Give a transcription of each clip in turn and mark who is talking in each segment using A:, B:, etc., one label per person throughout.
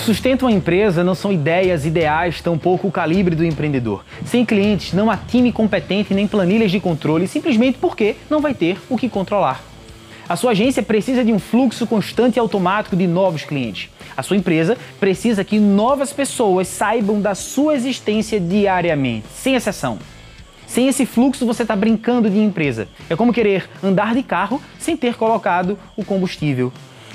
A: que sustenta uma empresa não são ideias ideais, tampouco o calibre do empreendedor. Sem clientes, não há time competente nem planilhas de controle, simplesmente porque não vai ter o que controlar. A sua agência precisa de um fluxo constante e automático de novos clientes. A sua empresa precisa que novas pessoas saibam da sua existência diariamente, sem exceção. Sem esse fluxo, você está brincando de empresa. É como querer andar de carro sem ter colocado o combustível.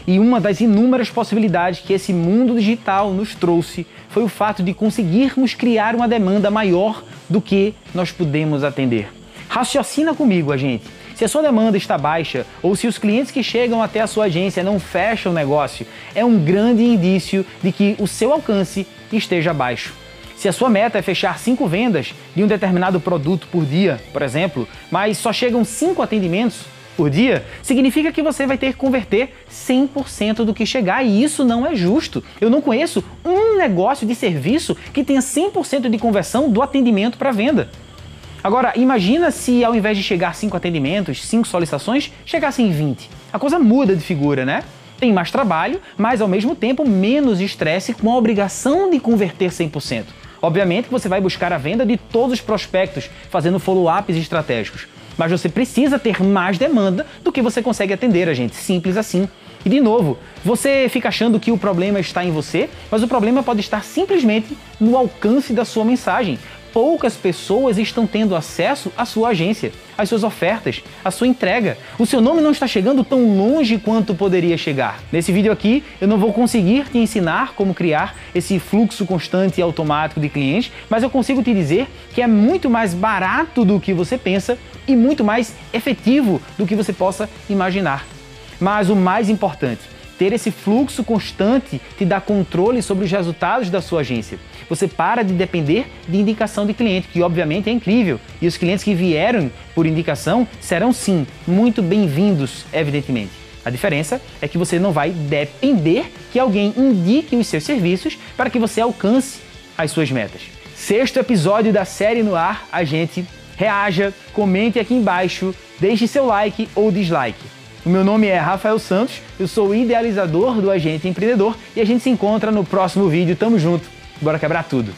A: E uma das inúmeras possibilidades que esse mundo digital nos trouxe foi o fato de conseguirmos criar uma demanda maior do que nós podemos atender. Raciocina comigo, a gente. Se a sua demanda está baixa ou se os clientes que chegam até a sua agência não fecham o negócio, é um grande indício de que o seu alcance esteja baixo. Se a sua meta é fechar cinco vendas de um determinado produto por dia, por exemplo, mas só chegam cinco atendimentos por dia, significa que você vai ter que converter 100% do que chegar e isso não é justo. Eu não conheço um negócio de serviço que tenha 100% de conversão do atendimento para venda. Agora, imagina se ao invés de chegar cinco atendimentos, cinco solicitações, chegassem 20. A coisa muda de figura, né? Tem mais trabalho, mas ao mesmo tempo menos estresse com a obrigação de converter 100%. Obviamente que você vai buscar a venda de todos os prospectos, fazendo follow-ups estratégicos. Mas você precisa ter mais demanda do que você consegue atender, a gente. Simples assim. E de novo, você fica achando que o problema está em você, mas o problema pode estar simplesmente no alcance da sua mensagem poucas pessoas estão tendo acesso à sua agência, às suas ofertas, à sua entrega. O seu nome não está chegando tão longe quanto poderia chegar. Nesse vídeo aqui, eu não vou conseguir te ensinar como criar esse fluxo constante e automático de clientes, mas eu consigo te dizer que é muito mais barato do que você pensa e muito mais efetivo do que você possa imaginar. Mas o mais importante, ter esse fluxo constante te dá controle sobre os resultados da sua agência. Você para de depender de indicação de cliente, que obviamente é incrível. E os clientes que vieram por indicação serão sim muito bem-vindos, evidentemente. A diferença é que você não vai depender que alguém indique os seus serviços para que você alcance as suas metas. Sexto episódio da série no ar, a gente reaja, comente aqui embaixo, deixe seu like ou dislike. O meu nome é Rafael Santos, eu sou o idealizador do Agente Empreendedor e a gente se encontra no próximo vídeo. Tamo junto, bora quebrar tudo!